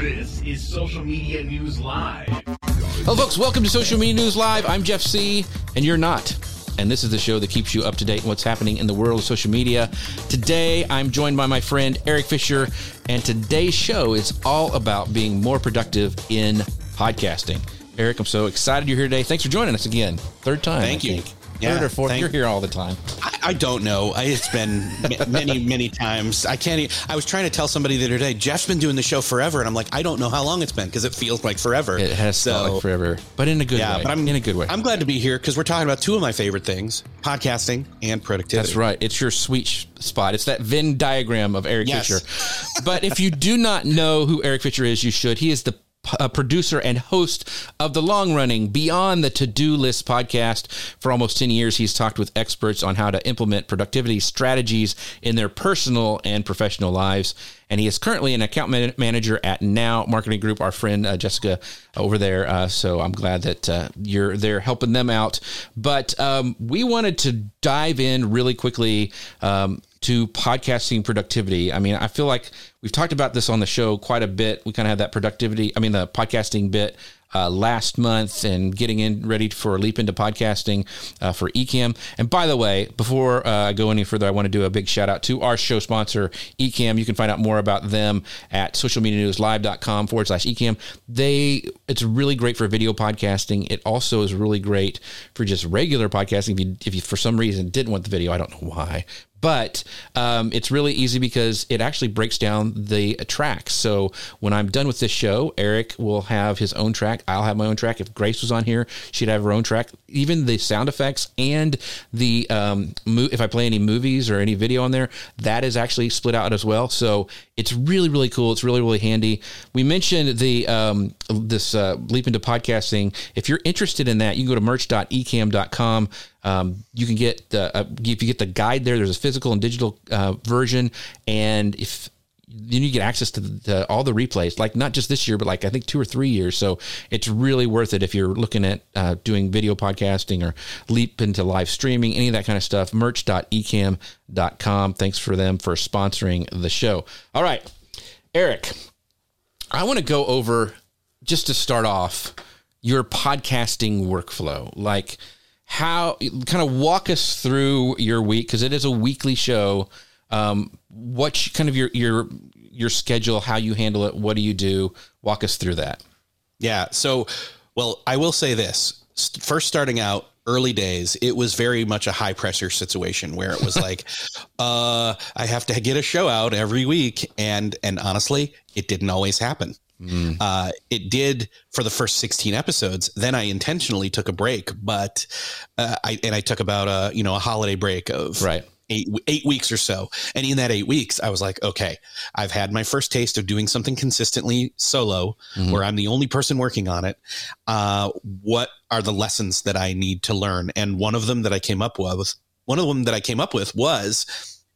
This is Social Media News Live. Hello, folks. Welcome to Social Media News Live. I'm Jeff Sieh, and you're not. And this is the show that keeps you up to date on what's happening in the world of social media. Today, I'm joined by my friend Erik Fisher, and today's show is all about being more productive in podcasting. Erik, I'm so excited you're here today. Thanks for joining us again. Third time. Thank I you. think. Yeah, Third or fourth. thank- You're here all the time. I, I don't know. I, it's been ma- many, many times. I can't. Even, I was trying to tell somebody the other day. Jeff's been doing the show forever, and I'm like, I don't know how long it's been because it feels like forever. It has felt like forever, but in a good Yeah, way. but I'm in a good way. I'm glad to be here because we're talking about two of my favorite things: podcasting and productivity. That's right. It's your sweet sh- spot. It's that Venn diagram of Erik Yes. Fisher. but if you do not know who Erik Fisher is, you should. He is the uh, producer and host of the long running Beyond the To Do List podcast. For almost 10 years, he's talked with experts on how to implement productivity strategies in their personal and professional lives. And he is currently an account man- manager at Now Marketing Group, our friend uh, Jessica over there. Uh, so I'm glad that uh, you're there helping them out. But um, we wanted to dive in really quickly um, to podcasting productivity. I mean, I feel like we've talked about this on the show quite a bit. We kind of had that productivity, I mean, the podcasting bit uh, last month and getting in ready for a leap into podcasting uh, for Ecamm. And by the way, before uh, I go any further, I want to do a big shout out to our show sponsor, Ecamm. You can find out more about them at socialmedianewslive.com forward slash Ecamm. They, it's really great for video podcasting. It also is really great for just regular podcasting. If you, if you for some reason didn't want the video, I don't know why, but um, it's really easy because it actually breaks down the tracks. So when I'm done with this show, Erik will have his own track. I'll have my own track. If Grace was on here, she'd have her own track. Even the sound effects and the um, mo- if I play any movies or any video on there, that is actually split out as well. So it's really really cool. It's really really handy. We mentioned the um, this uh, leap into podcasting. If you're interested in that, you can go to merch.ecamm.com. Um, you can get the uh, if you get the guide there. There's a physical and digital uh, version, and if then you get access to, the, to all the replays, like not just this year, but like I think two or three years. So it's really worth it if you're looking at uh, doing video podcasting or leap into live streaming, any of that kind of stuff. Merch.ecamm.com. Thanks for them for sponsoring the show. All right, Erik, I want to go over just to start off your podcasting workflow. Like how kind of walk us through your week because it is a weekly show. Um, what kind of your your your schedule, how you handle it, what do you do? Walk us through that. Yeah. So, well, I will say this: first starting out. Early days, it was very much a high pressure situation where it was like, uh, I have to get a show out every week, and and honestly, it didn't always happen. Uh, it did for the first 16 episodes. Then I intentionally took a break, but uh, I and I took about a you know a holiday break of Right. Eight eight weeks or so. And in that eight weeks, I was like, okay, I've had my first taste of doing something consistently solo, where I'm the only person working on it. Uh, what are the lessons that I need to learn? And one of them that I came up with, one of them that I came up with was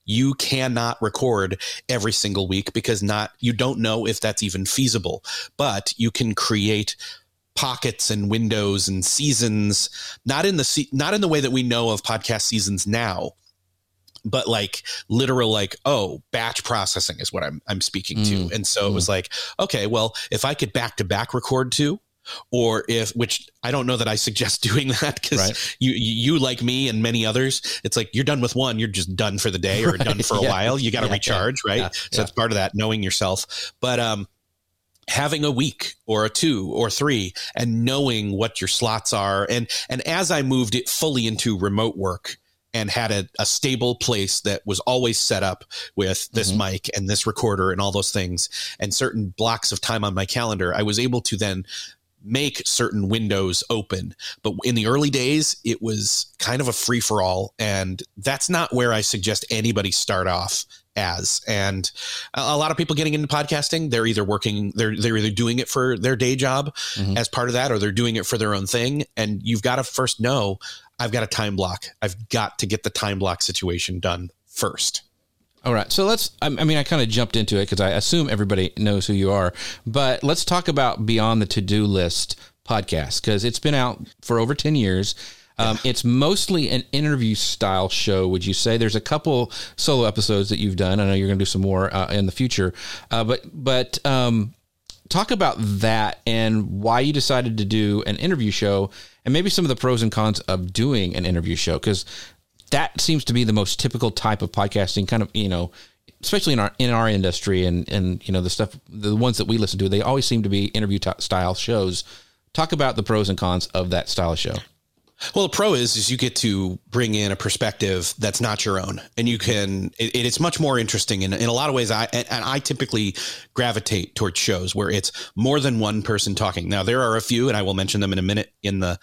you cannot record every single week because not you don't know if that's even feasible but you can create pockets and windows and seasons not in the se- not in the way that we know of podcast seasons now but like literal like oh batch processing is what i'm i'm speaking Mm. to and so it was like okay well if i could back to back record two or if which I don't know that I suggest doing that because Right. you, you like me and many others, it's like you're done with one, you're just done for the day or Right. done for a Yeah. while. You got to Yeah, recharge, right? Yeah. So Yeah. that's part of that knowing yourself. But um, having a week or a two or three and knowing what your slots are, and and as I moved it fully into remote work, and had a, a stable place that was always set up with this mm-hmm. mic and this recorder and all those things and certain blocks of time on my calendar, I was able to then make certain windows open. But in the early days, it was kind of a free for all. And that's not where I suggest anybody start off as. And a lot of people getting into podcasting, they're either working, they're, they're either doing it for their day job mm-hmm. as part of that, or they're doing it for their own thing. And you've got to first know I've got a time block. I've got to get the time block situation done first. All right. So let's, I mean, I kind of jumped into it because I assume everybody knows who you are, but let's talk about Beyond the To Do List podcast because it's been out for over 10 years. Um, it's mostly an interview style show. Would you say there's a couple solo episodes that you've done? I know you're going to do some more uh, in the future, uh, but but um, talk about that and why you decided to do an interview show, and maybe some of the pros and cons of doing an interview show because that seems to be the most typical type of podcasting kind of you know especially in our in our industry and and you know the stuff the ones that we listen to they always seem to be interview t- style shows. Talk about the pros and cons of that style of show well, the pro is is you get to bring in a perspective that's not your own, and you can. It, it's much more interesting, and in a lot of ways, I and, and, I typically gravitate towards shows where it's more than one person talking. Now, there are a few, and I will mention them in a minute in the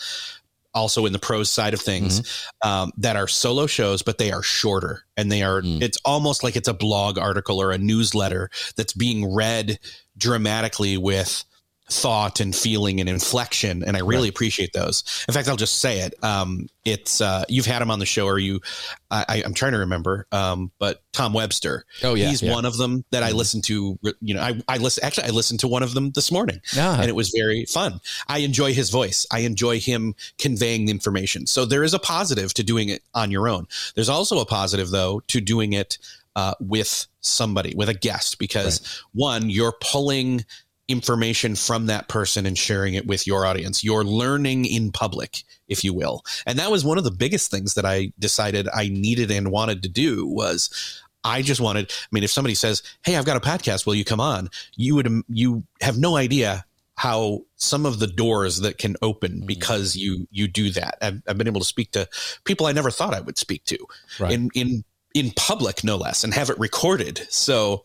also in the pros side of things mm-hmm. um, that are solo shows, but they are shorter and they are, mm. it's almost like it's a blog article or a newsletter that's being read dramatically with thought and feeling and inflection and i really right. appreciate those in fact i'll just say it um, it's uh, you've had him on the show or you I, am trying to remember um, but tom webster oh yeah he's yeah. one of them that i mm-hmm. listened to you know i, I listen actually i listened to one of them this morning uh-huh. and it was very fun i enjoy his voice i enjoy him conveying the information so there is a positive to doing it on your own there's also a positive though to doing it uh, with somebody with a guest because right. one you're pulling information from that person and sharing it with your audience. You're learning in public, if you will. And that was one of the biggest things that I decided I needed and wanted to do was I just wanted, I mean, if somebody says, Hey, I've got a podcast, will you come on? You would, you have no idea how some of the doors that can open mm-hmm. because you, you do that. I've, I've, been able to speak to people I never thought I would speak to right. in, in, in public, no less, and have it recorded. So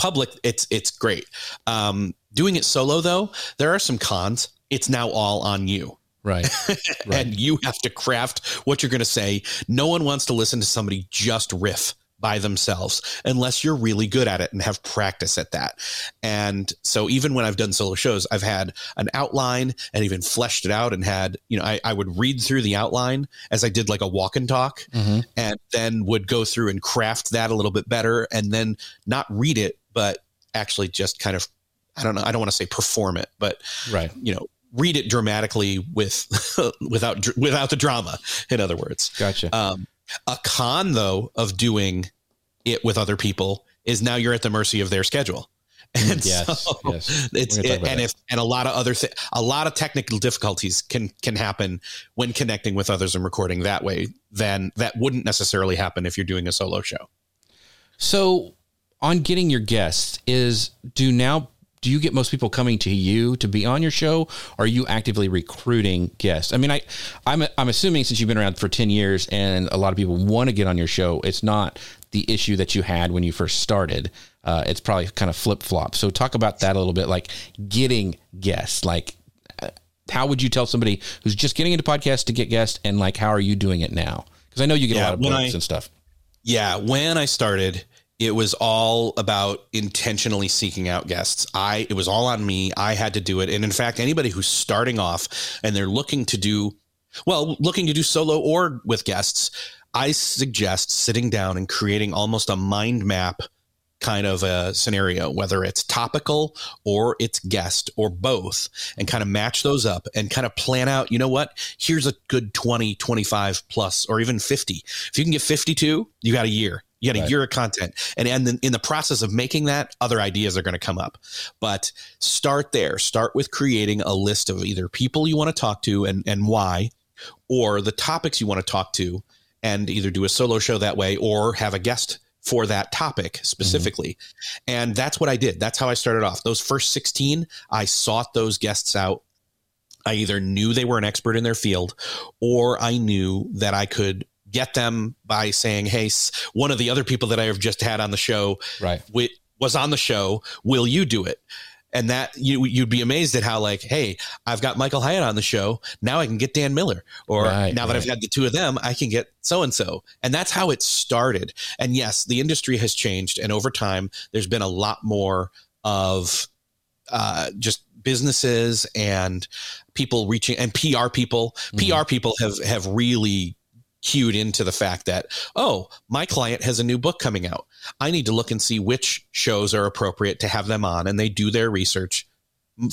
public, it's it's great. Um, doing it solo though, there are some cons. It's now all on you. Right. right. and you have to craft what you're going to say. No one wants to listen to somebody just riff by themselves unless you're really good at it and have practice at that. And so even when I've done solo shows, I've had an outline and even fleshed it out and had, you know, I, I would read through the outline as I did like a walk and talk mm-hmm. and then would go through and craft that a little bit better and then not read it, but actually just kind of, I don't know, I don't want to say perform it, but, right. you know, read it dramatically with without without the drama in other words gotcha um, a con though of doing it with other people is now you're at the mercy of their schedule. And yes, so yes. it's it, and if and a lot of other th- a lot of technical difficulties can can happen when connecting with others and recording that way. Then that wouldn't necessarily happen if you're doing a solo show. So, on getting your guests, is do now do you get most people coming to you to be on your show? Or are you actively recruiting guests? I mean, I, I'm, I'm assuming since you've been around for 10 years and a lot of people want to get on your show, it's not the issue that you had when you first started. Uh, it's probably kind of flip flop. So talk about that a little bit, like getting guests, like uh, how would you tell somebody who's just getting into podcasts to get guests and like, how are you doing it now? Cause I know you get yeah, a lot of books I, and stuff. Yeah. When I started, it was all about intentionally seeking out guests. I it was all on me. I had to do it. And in fact, anybody who's starting off and they're looking to do well, looking to do solo or with guests, I suggest sitting down and creating almost a mind map kind of a scenario, whether it's topical or it's guest or both, and kind of match those up and kind of plan out, you know what? Here's a good 20, 25 plus, or even 50. If you can get 52, you got a year. You got a year of content. And, and in the process of making that, other ideas are going to come up. But start there. Start with creating a list of either people you want to talk to and, and why, or the topics you want to talk to, and either do a solo show that way or have a guest for that topic specifically. Mm-hmm. And that's what I did. That's how I started off. Those first 16, I sought those guests out. I either knew they were an expert in their field or I knew that I could get them by saying, "Hey, one of the other people that I have just had on the show Right. wi- was on the show. Will you do it?" And that you you'd be amazed at how like, "Hey, I've got Michael Hyatt on the show. Now I can get Dan Miller." Or Right, now that I've had the two of them, I can get so and so. And that's how it started. And yes, the industry has changed and over time there's been a lot more of uh, just businesses and people reaching and PR people. Mhm. PR people have have really cued into the fact that oh, my client has a new book coming out. I need to look and see which shows are appropriate to have them on, and they do their research.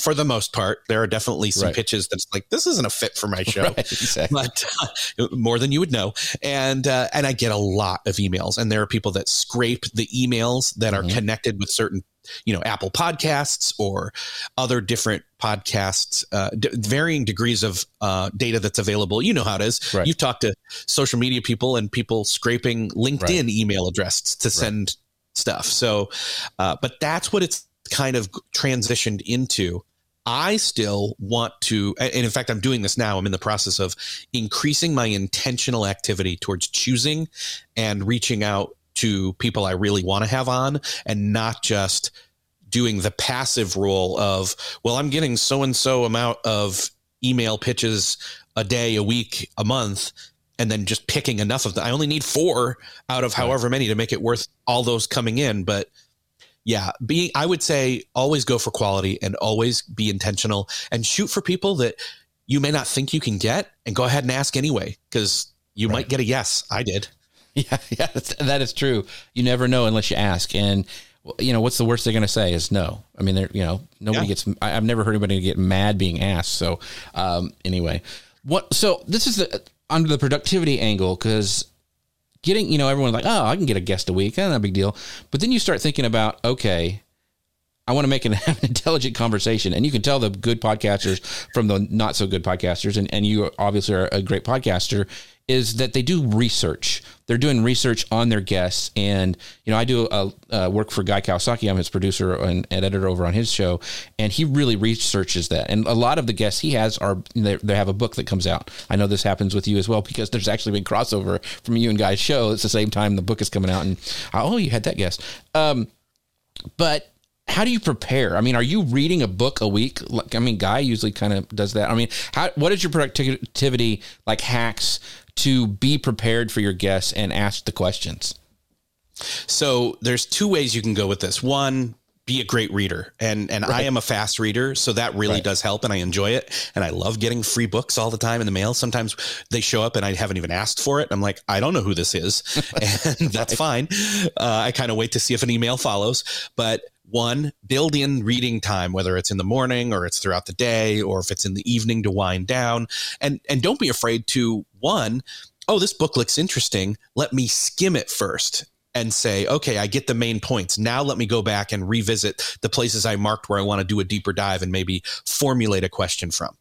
For the most part, there are definitely some Right. pitches that's like this isn't a fit for my show Right, exactly. but uh, more than you would know. And uh, and I get a lot of emails, and there are people that scrape the emails that are Mhm. connected with certain, you know, Apple Podcasts or other different podcasts, uh, d- varying degrees of uh, data that's available. You know how it is. Right. You've talked to social media people and people scraping LinkedIn email addresses to send stuff. So, uh, but that's what it's kind of transitioned into. I still want to, and in fact, I'm doing this now. I'm in the process of increasing my intentional activity towards choosing and reaching out to people I really want to have on and not just doing the passive role of, well, I'm getting so and so amount of email pitches a day, a week, a month, and then just picking enough of them. I only need four out of however many to make it worth all those coming in. But yeah, being I would say always go for quality and always be intentional and shoot for people that you may not think you can get and go ahead and ask anyway because you Right. might get a yes. I did. Yeah, yeah, that's- that is true. You never know unless you ask. And you know, what's the worst they're going to say is no. I mean, they're, you know, nobody Yeah. gets, I, I've never heard anybody get mad being asked. So, um, anyway, what, so this is the, under the productivity angle, cause getting, you know, everyone's like, oh, I can get a guest a week. Eh, not a big deal. But then you start thinking about, okay, I want to make an, have an intelligent conversation. And you can tell the good podcasters from the not so good podcasters, and, and you obviously are a great podcaster, is that they do research. They're doing research on their guests. And, you know, I do a, uh work for Guy Kawasaki. I'm his producer and, and editor over on his show. And he really researches that. And a lot of the guests he has are, they, they have a book that comes out. I know this happens with you as well because there's actually been crossover from you and Guy's show. It's the same time the book is coming out. And, oh, you had that guest. Um, but how do you prepare? I mean, are you reading a book a week? Like, I mean, Guy usually kind of does that. I mean, how, what is your productivity like hacks to be prepared for your guests and ask the questions? So there's two ways you can go with this. One, be a great reader. And and I am a fast reader, so that really Right. does help and I enjoy it. And I love getting free books all the time in the mail. Sometimes they show up and I haven't even asked for it. I'm like, I don't know who this is. and that's fine. Uh, I kind of wait to see if an email follows. But one, build in reading time, whether it's in the morning or it's throughout the day or if it's in the evening to wind down. And and don't be afraid to one, oh, this book looks interesting. Let me skim it first and say, okay, I get the main points. Now let me go back and revisit the places I marked where I want to do a deeper dive and maybe formulate a question from.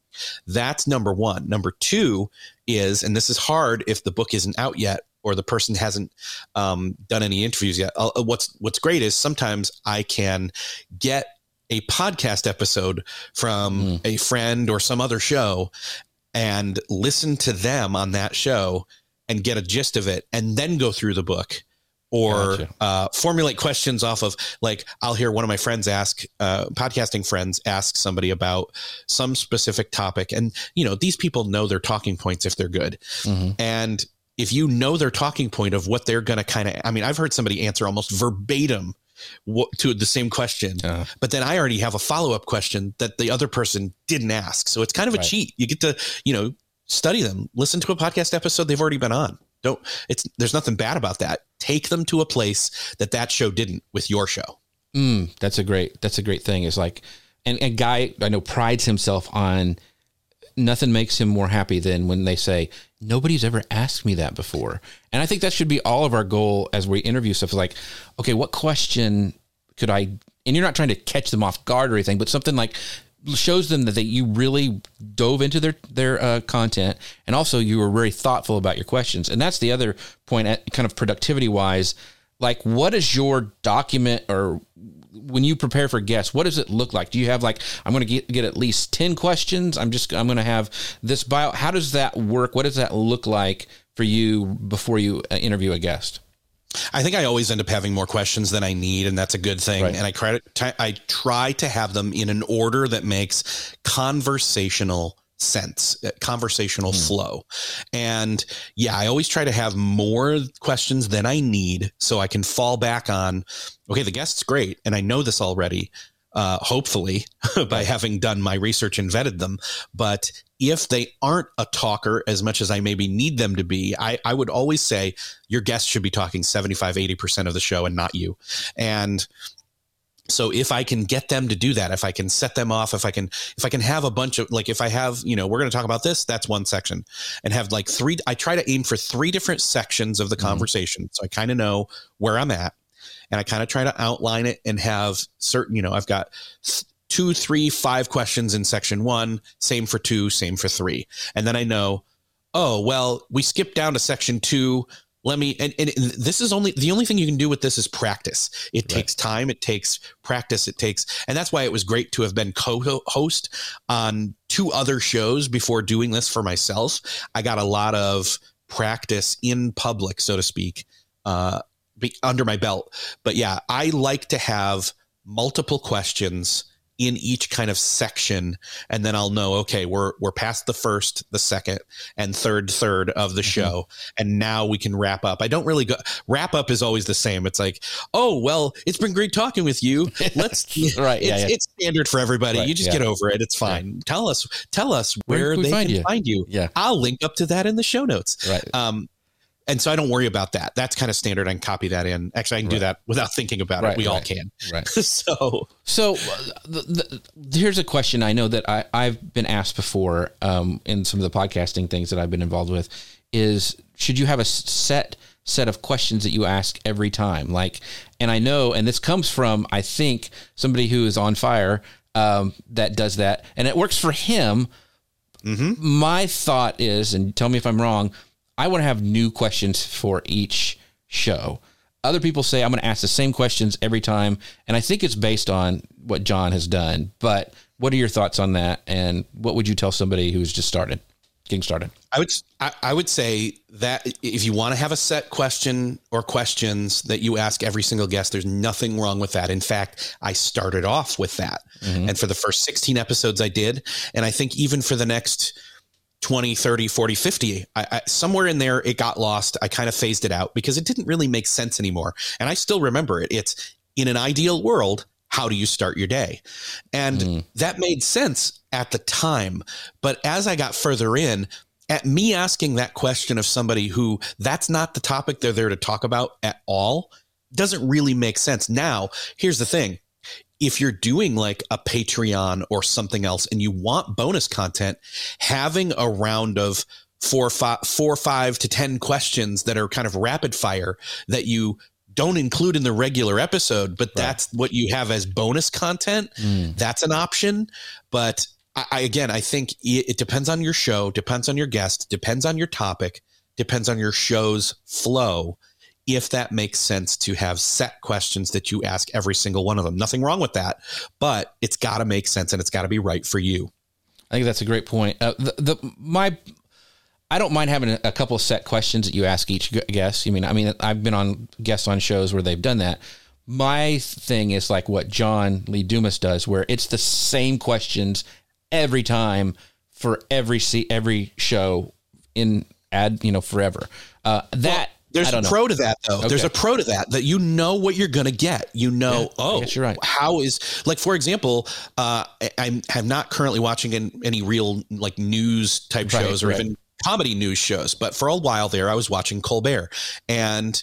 That's number one. Number two is, and this is hard if the book isn't out yet or the person hasn't um, done any interviews yet. Uh, what's What's great is sometimes I can get a podcast episode from a friend or some other show and listen to them on that show and get a gist of it and then go through the book or Gotcha. uh, formulate questions off of like I'll hear one of my friends ask uh, podcasting friends ask somebody about some specific topic and you know these people know their talking points if they're good Mhm. and if you know their talking point of what they're going to kind of I mean I've heard somebody answer almost verbatim what, to the same question Uh, but then I already have a follow up question that the other person didn't ask. So it's kind of a Right. cheat. You get to, you know, study them, listen to a podcast episode they've already been on. Don't, it's, there's nothing bad about that. Take them to a place that that show didn't with your show. Mm, that's a great. That's a great thing. Is like, and and guy I know prides himself on. Nothing makes him more happy than when they say nobody's ever asked me that before, and I think that should be all of our goal as we interview stuff. Like, okay, what question could I? And you're not trying to catch them off guard or anything, but something like shows them that, that you really dove into their their uh, content, and also you were very thoughtful about your questions. And that's the other point, kind of productivity wise. Like, what is your document or when you prepare for guests, what does it look like? Do you have like I'm going to get, get at least 10 questions? I'm just I'm going to have this bio. How does that work? What does that look like for you before you uh, interview a guest? I think I always end up having more questions than I need, and that's a good thing. Right. And I try to I try to have them in an order that makes conversational sense, uh, conversational flow. And yeah, I always try to have more questions than I need, so I can fall back on. Okay, the guest's great, and I know this already. Uh, hopefully, by having done my research and vetted them. But if they aren't a talker as much as I maybe need them to be, I, I would always say your guest should be talking 75, 80% of the show and not you. And so if I can get them to do that, if I can set them off, if I can, if I can have a bunch of like, if I have, you know, we're going to talk about this, that's one section and have like three, I try to aim for three different sections of the mm-hmm. conversation. So I kind of know where I'm at and I kind of try to outline it and have certain, you know, I've got two, three, five questions in section one, same for two, same for three. And then I know, oh, well, we skipped down to section two. Let me, and, and this is only the only thing you can do with this is practice. It takes time, it takes practice, it takes, and that's why it was great to have been co host on two other shows before doing this for myself. I got a lot of practice in public, so to speak. Uh, be under my belt. But yeah, I like to have multiple questions in each kind of section and then I'll know okay we're we're past the first the second and third third of the show and now we can wrap up. I don't really go wrap up is always the same. It's like, "Oh, well, it's been great talking with you. Let's Right, yeah, it's, yeah. it's standard for everybody. Right, you just yeah. get over it. It's fine. Tell us tell us Where where, can they find can you? find you. Yeah. I'll link up to that in the show notes. Right. Um, and so I don't worry about that. That's kind of standard. I can copy that in. Actually, I can do that without thinking about Right, it. We all can. Right. so So uh, the, the, here's a question I know that I, I've been asked before um, in some of the podcasting things that I've been involved with is should you have a set set of questions that you ask every time? Like, and I know, and this comes from I think somebody who is on fire um, that does that, and it works for him. My thought is, and tell me if I'm wrong, I want to have new questions for each show. Other people say I'm going to ask the same questions every time, and I think it's based on what John has done. But what are your thoughts on that? And what would you tell somebody who's just started, getting started? I would I, I would say that if you want to have a set question or questions that you ask every single guest, there's nothing wrong with that. In fact, I started off with that. Mm-hmm. And for the first 16 episodes I did, and I think even for the next 20, 30, 40, 50, I, I, somewhere in there it got lost. I kind of phased it out because it didn't really make sense anymore. And I still remember it. It's in an ideal world, how do you start your day? And hmm. that made sense at the time. But as I got further in, at me asking that question of somebody who that's not the topic they're there to talk about at all doesn't really make sense. Now, here's the thing. If you're doing like a Patreon or something else and you want bonus content, having a round of four, five, four, five to 10 questions that are kind of rapid fire that you don't include in the regular episode, but that's what you have as bonus content. Mm. That's an option. But I, I again, I think it, it depends on your show, depends on your guest, depends on your topic, depends on your show's flow. If that makes sense to have set questions that you ask every single one of them, nothing wrong with that, but it's got to make sense and it's got to be right for you. I think that's a great point. Uh, the, the my I don't mind having a, couple set questions that you ask each gu- guest. I mean, I mean, I've been on guests on shows where they've done that. My thing is like what John Lee Dumas does, where it's the same questions every time for every se- every show in ad, you know, forever. Uh, that There's a pro to that though. There's a pro to that that you know what you're going to get. You know, Yeah, oh, you're right. how is like for example, uh, I- I'm I'm not currently watching an, any real like news type Right, shows or right. even comedy news shows, but for a while there, I was watching Colbert, and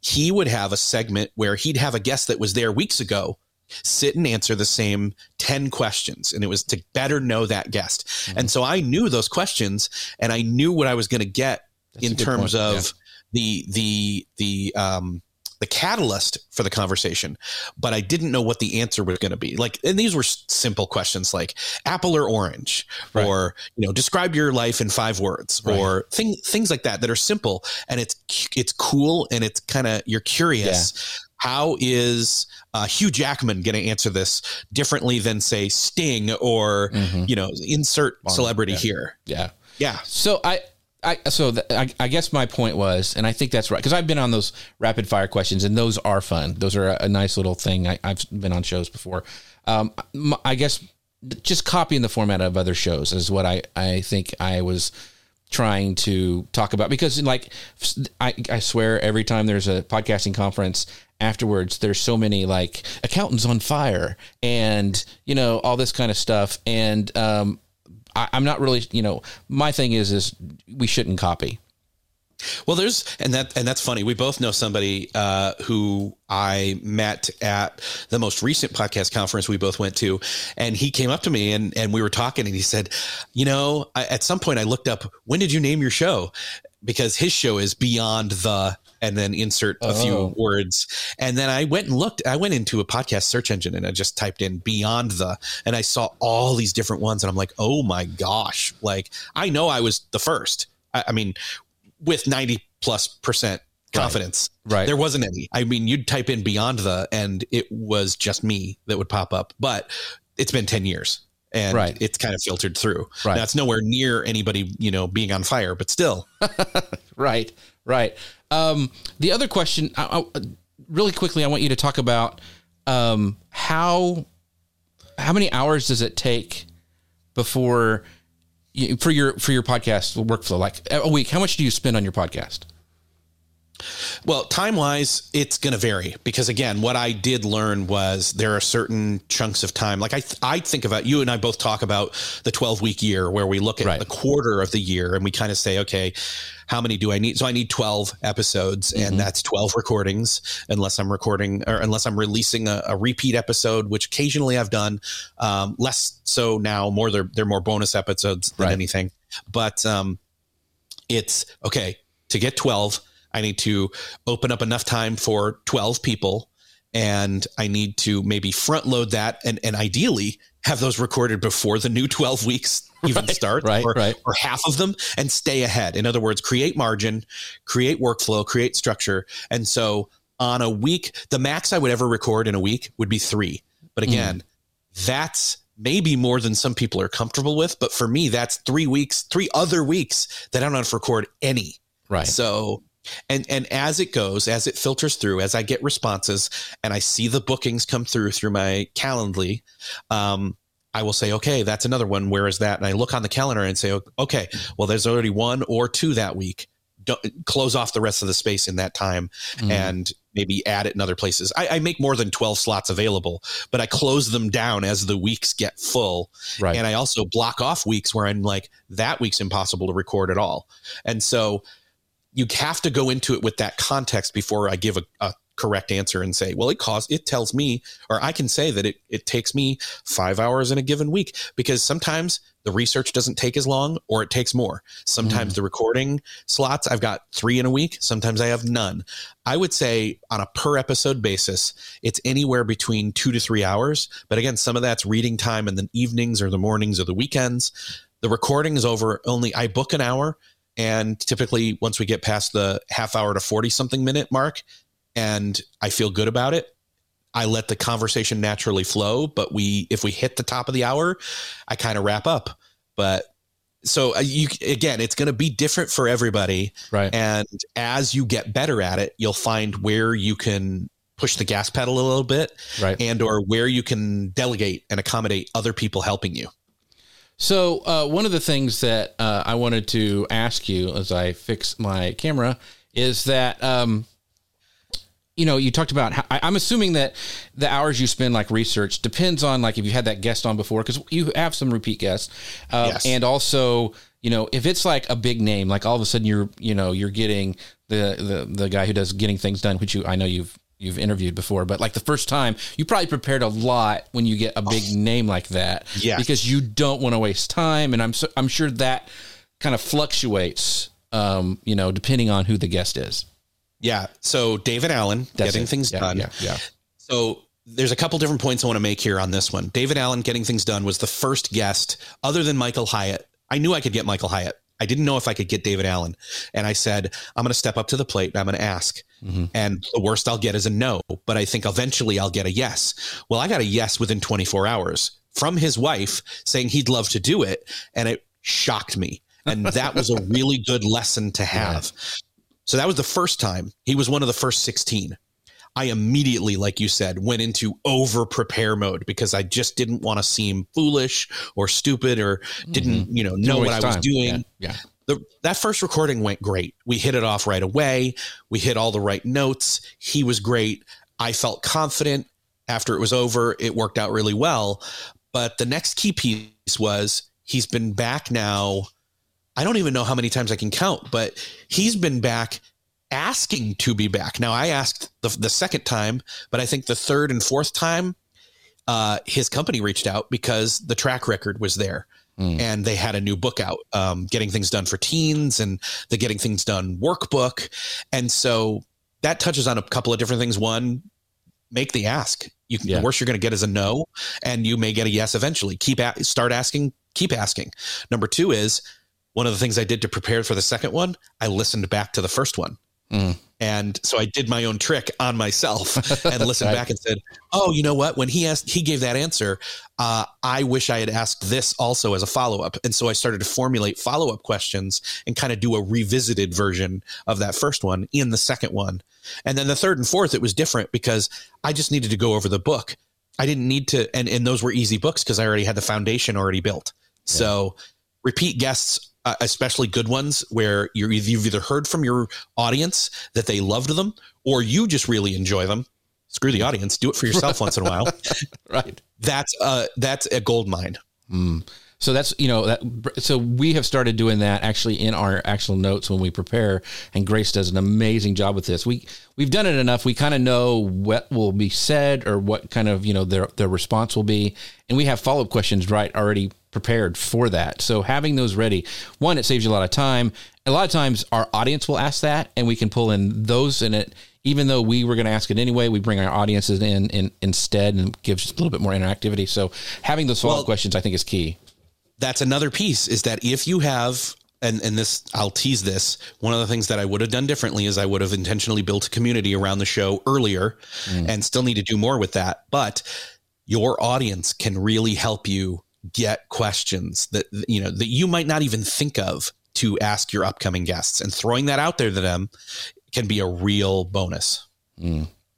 he would have a segment where he'd have a guest that was there weeks ago sit and answer the same 10 questions and it was to better know that guest Mm-hmm. and so i knew those questions and i knew what i was going to get That's in terms point, of the the the um the catalyst for the conversation but i didn't know what the answer was going to be like and these were simple questions like apple or orange Right. or you know describe your life in five words Right. or thing, things like that that are simple and it's it's cool and it's kind of you're curious how is uh, Hugh Jackman going to answer this differently than say Sting or Mhm. you know insert celebrity yeah. here? Yeah. Yeah, So I I so I, I guess my point was, and I think that's right because I've been on those rapid fire questions, and those are fun. Those are a, a nice little thing. I, have been on shows before. Um, I guess just copying the format of other shows is what I I think I was trying to talk about because like I, I swear every time there's a podcasting conference afterwards there's so many like accountants on fire and you know all this kind of stuff and um, I, i'm not really you know my thing is is we shouldn't copy well, there's and that and that's funny. We both know somebody uh, who I met at the most recent podcast conference we both went to, and he came up to me and and we were talking, and he said, "You know, I, at some point I looked up when did you name your show." Because his show is beyond the and then insert a oh. few words. And then I went and looked, I went into a podcast search engine and I just typed in beyond the, and I saw all these different ones. And I'm like, oh my gosh, like I know I was the first. I, I mean, with 90 plus percent confidence. Right. right. There wasn't any. I mean, you'd type in beyond the, and it was just me that would pop up. But it's been 10 years and right. it's kind of filtered through. Right. Now it's nowhere near anybody, you know, being on fire, but still. right. Right. Um, the other question, I, I, really quickly, I want you to talk about um, how how many hours does it take before for your for your podcast workflow? Like a week how much do you spend on your podcast well, time wise, it's going to vary because again, what I did learn was there are certain chunks of time. Like I, th- I think about you and I both talk about the 12 week year where we look at right. a quarter of the year and we kind of say, okay, how many do I need? So I need 12 episodes mm-hmm. and that's 12 recordings unless I'm recording or unless I'm releasing a, a repeat episode, which occasionally I've done. Um, less so now, more they're, they're more bonus episodes than right. anything, but, um, it's okay to get 12. I need to open up enough time for 12 people and I need to maybe front load that and, and ideally have those recorded before the new 12 weeks even right, start right, or, right. or half of them and stay ahead. In other words, create margin, create workflow, create structure. And so on a week, the max I would ever record in a week would be three. But mm. again, mm. that's maybe more than some people are comfortable with. But for me, that's three weeks, three other weeks that I don't have to record any. Right. So and and as it goes as it filters through as i get responses and i see the bookings come through through my calendly um, I will say, okay, that's another one. Where is that? And I look on the calendar and say, okay, well, there's already one or two that week. Don't, close off the rest of the space in that time mm. and maybe add it in other places. I, I, make more than 12 slots available, but I close them down as the weeks get full. Right. And I also block off weeks where I'm like, that week's impossible to record at all. And so you have to go into it with that context before I give a, a correct answer and say, well, it costs, it tells me, or I can say that it, it takes me five hours in a given week because sometimes the research doesn't take as long or it takes more. Sometimes mm. the recording slots, I've got three in a week. Sometimes I have none. I would say on a per episode basis, it's anywhere between two to three hours. But again, some of that's reading time in the evenings or the mornings or the weekends. The recording is over only, I book an hour. And typically, once we get past the half hour to 40 something minute mark, and I feel good about it. I let the conversation naturally flow, but we if we hit the top of the hour, I kind of wrap up. But so uh, you again, it's going to be different for everybody, right? And as you get better at it, you'll find where you can push the gas pedal a little bit, right? And or where you can delegate and accommodate other people helping you. So uh, one of the things that uh, I wanted to ask you as I fix my camera is that um, you know, you talked about. How, I, am assuming that the hours you spend like research depends on like if you had that guest on before because you have some repeat guests, uh, yes. and also you know if it's like a big name, like all of a sudden you're you know you're getting the the the guy who does getting things done, which you I know you've you've interviewed before, but like the first time, you probably prepared a lot when you get a big oh. name like that, yeah, because you don't want to waste time, and I'm so, I'm sure that kind of fluctuates, um, you know, depending on who the guest is. Yeah. So David Allen That's getting it. things yeah, done. Yeah, yeah. So there's a couple different points I want to make here on this one. David Allen getting things done was the first guest other than Michael Hyatt. I knew I could get Michael Hyatt. I didn't know if I could get David Allen. And I said, I'm going to step up to the plate and I'm going to ask. Mm-hmm. And the worst I'll get is a no, but I think eventually I'll get a yes. Well, I got a yes within 24 hours from his wife saying he'd love to do it. And it shocked me. And that was a really good lesson to have. So that was the first time. He was one of the first 16. I immediately, like you said, went into over prepare mode because I just didn't want to seem foolish or stupid or didn't, Mm-hmm. you know, know what I was doing. Yeah. yeah. The, that first recording went great. We hit it off right away. We hit all the right notes. He was great. I felt confident after it was over. It worked out really well. But the next key piece was he's been back now. I don't even know how many times I can count, but he's been back asking to be back. Now I asked the, the second time, but I think the third and fourth time, uh, his company reached out because the track record was there Mm. and they had a new book out, um, getting things done for teens and the getting things done workbook. And so that touches on a couple of different things. One, make the ask. You can, Yeah. The worst you're going to get is a no, and you may get a yes eventually. Keep at, start asking, keep asking. Number two is one of the things I did to prepare for the second one. I listened back to the first one. Mm. And so I did my own trick on myself and listened Right. back and said, "Oh, you know what? When he asked, he gave that answer. Uh, I wish I had asked this also as a follow up." And so I started to formulate follow up questions and kind of do a revisited version of that first one in the second one. And then the third and fourth, it was different because I just needed to go over the book. I didn't need to, and and those were easy books because I already had the foundation already built. So repeat guests. Uh, especially good ones where you're, you've either heard from your audience that they loved them or you just really enjoy them screw the audience do it for yourself once in a while Right. that's uh that's a gold mine Mm. So that's you know that so we have started doing that actually in our actual notes when we prepare, and Grace does an amazing job with this. We we've done it enough. We kind of know what will be said or what kind of you know their their response will be, and we have follow up questions right already prepared for that. So having those ready, one, it saves you a lot of time. A lot of times our audience will ask that, and we can pull in those in it. Even though we were going to ask it anyway, we bring our audiences in, in instead and gives just a little bit more interactivity. So having those follow up Well- questions, I think, is key. that's another piece is that if you have and and this I'll tease this one of the things that I would have done differently is I would have intentionally built a community around the show earlier mm. and still need to do more with that but your audience can really help you get questions that you know that you might not even think of to ask your upcoming guests and throwing that out there to them can be a real bonus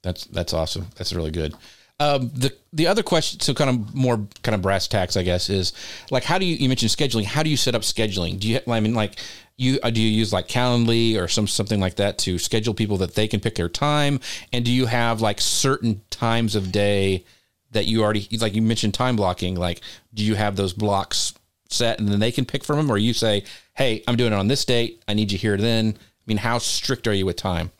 That's that's awesome. That's really good. Um, the the other question, so kind of more kind of brass tacks, I guess, is like how do you you mentioned scheduling? How do you set up scheduling? Do you I mean like you uh, do you use like Calendly or some something like that to schedule people that they can pick their time? And do you have like certain times of day that you already like you mentioned time blocking? Like do you have those blocks set and then they can pick from them, or you say, hey, I'm doing it on this date. I need you here then. I mean, how strict are you with time?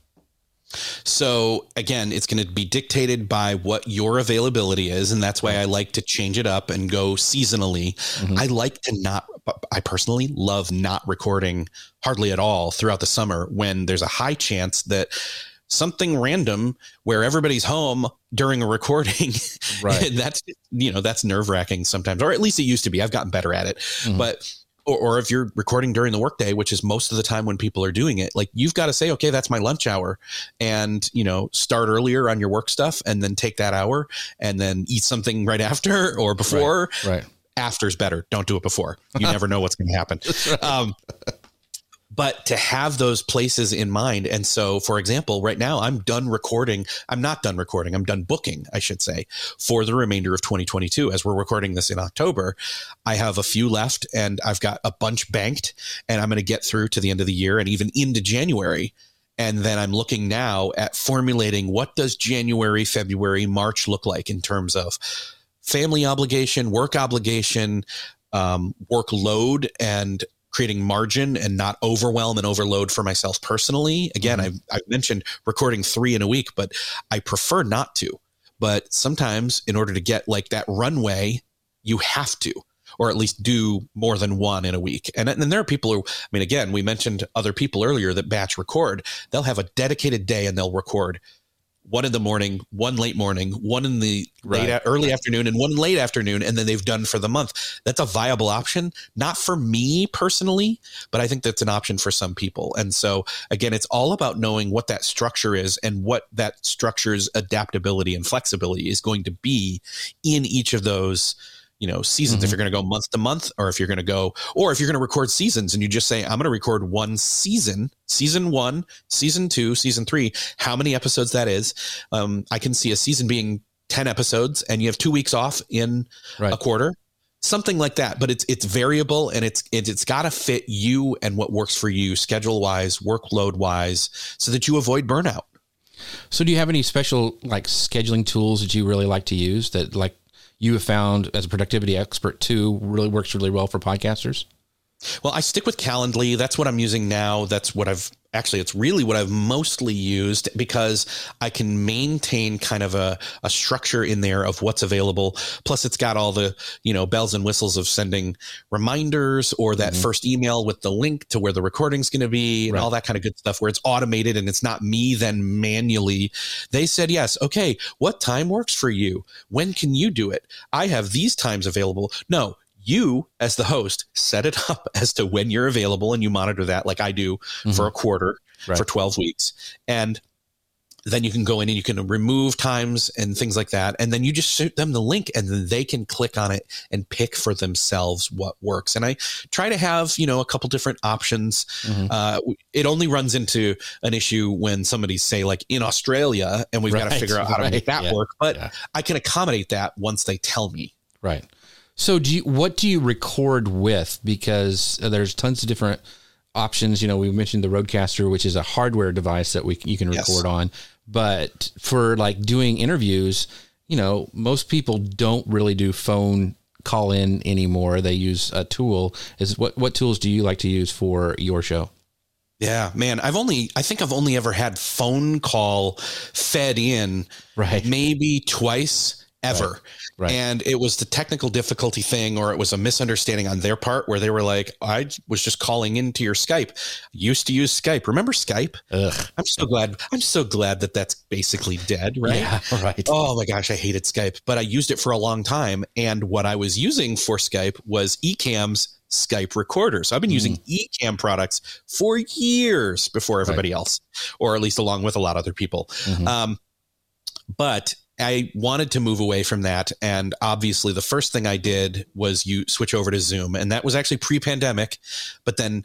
So again, it's going to be dictated by what your availability is, and that's why I like to change it up and go seasonally. Mm-hmm. I like to not. I personally love not recording hardly at all throughout the summer when there's a high chance that something random where everybody's home during a recording Right. that's you know that's nerve wracking sometimes or at least it used to be i've gotten better at it Mhm. but or, or if you're recording during the workday, which is most of the time when people are doing it, like you've got to say, okay, that's my lunch hour, and you know, start earlier on your work stuff, and then take that hour, and then eat something right after or before. Right. After's better. Don't do it before. You never know what's going to happen. Um, but to have those places in mind. And so, for example, right now I'm done recording. I'm not done recording. I'm done booking, I should say, for the remainder of 2022. As we're recording this in October, I have a few left and I've got a bunch banked and I'm going to get through to the end of the year and even into January. And then I'm looking now at formulating what does January, February, March look like in terms of family obligation, work obligation, um, workload, and creating margin and not overwhelm and overload for myself personally. Again, mm-hmm. I've, I've mentioned recording three in a week, but I prefer not to. But sometimes, in order to get like that runway, you have to, or at least do more than one in a week. And then there are people who, I mean, again, we mentioned other people earlier that batch record. They'll have a dedicated day and they'll record one in the morning, one late morning, one in the Right. late early afternoon, and one late afternoon, and then they've done for the month. That's a viable option, not for me personally, but I think that's an option for some people. And so again, it's all about knowing what that structure is and what that structure's adaptability and flexibility is going to be in each of those you know seasons Mm-hmm. if you're going to go month to month or if you're going to go or if you're going to record seasons and you just say i'm going to record one season season one season two season three how many episodes that is um, i can see a season being 10 episodes and you have two weeks off in Right. a quarter something like that but it's it's variable and it's it's, it's got to fit you and what works for you schedule wise workload wise so that you avoid burnout So, do you have any special like scheduling tools that you really like to use that like you have found as a productivity expert too really works really well for podcasters? Well, I stick with Calendly. That's what I'm using now. That's what I've actually, it's really what I've mostly used because I can maintain kind of a, a structure in there of what's available. Plus, it's got all the, you know, bells and whistles of sending reminders or that mm-hmm. first email with the link to where the recording's going to be and Right. all that kind of good stuff where it's automated and it's not me then manually. They said, yes, okay, what time works for you? When can you do it? I have these times available. No, you as the host set it up as to when you're available and you monitor that like I do for a quarter Right. for 12 weeks. And then you can go in and you can remove times and things like that. And then you just shoot them the link and then they can click on it and pick for themselves what works. And I try to have, you know, a couple different options. Mhm. Uh, it only runs into an issue when somebody say like in Australia and we've got to figure out how to right, make that yeah, work. But yeah. I can accommodate that once they tell me. Right. So do you what do you record with because uh, there's tons of different options, you know, we mentioned the RodeCaster which is a hardware device that we you can Yes. record on, but for like doing interviews, you know, most people don't really do phone call in anymore. They use a tool. Is what what tools do you like to use for your show? Yeah, man. I've only, I think I've only ever had phone call fed in Right. maybe twice ever. Right. And it was the technical difficulty thing, or it was a misunderstanding on their part where they were like, I was just calling into your Skype. Used to use Skype. Remember Skype? Ugh. I'm so glad. I'm so glad that that's basically dead, right? Yeah, right. Oh my gosh, I hated Skype, but I used it for a long time. And what I was using for Skype was Ecamm's Skype recorder. So I've been using Ecamm products for years before everybody else, or at least along with a lot of other people. Mhm. Um, but I wanted to move away from that. And obviously, the first thing I did was you switch over to Zoom. And that was actually pre pandemic. But then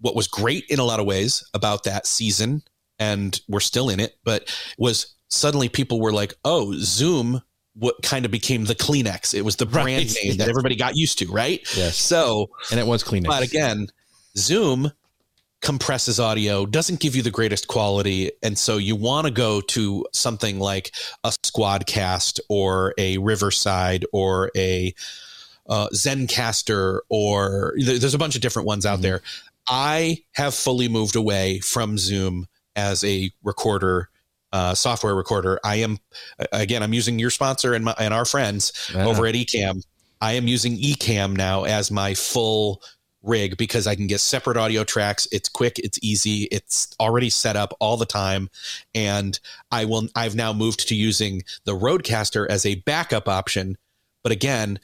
what was great in a lot of ways about that season, and we're still in it, but was suddenly people were like, oh, Zoom. What kind of became the Kleenex? It was the brand Right. name that everybody got used to, right? Yes. So And it was Kleenex. but again, Zoom compresses audio, doesn't give you the greatest quality. And so you want to go to something like a Squadcast or a Riverside or a uh, Zencastr, or there's a bunch of different ones out there. I have fully moved away from Zoom as a recorder. Uh, software recorder. I am again. I'm using your sponsor and my and our friends Yeah. over at Ecamm. I am using Ecamm now as my full rig because I can get separate audio tracks. It's quick, it's easy, it's already set up all the time, and I will. I've now moved to using the RodeCaster as a backup option. But again,